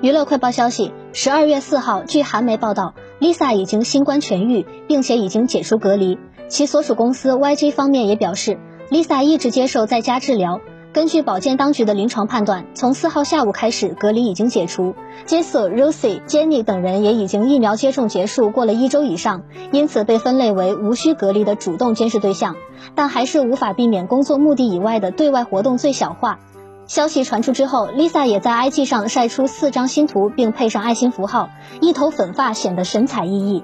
娱乐快报消息：十二月四号，据韩媒报道，Lisa 已经新冠痊愈，并且已经解除隔离。其所属公司 YG 方面也表示，Lisa 一直接受在家治疗。根据保健当局的临床判断，从四号下午开始，隔离已经解除。Jisoo、Rosie、Jennie 等人也已经疫苗接种结束，过了一周以上，因此被分类为无需隔离的主动监视对象，但还是无法避免工作目的以外的对外活动最小化。消息传出之后，Lisa 也在 IG 上晒出四张新图，并配上爱心符号，一头粉发显得神采奕奕。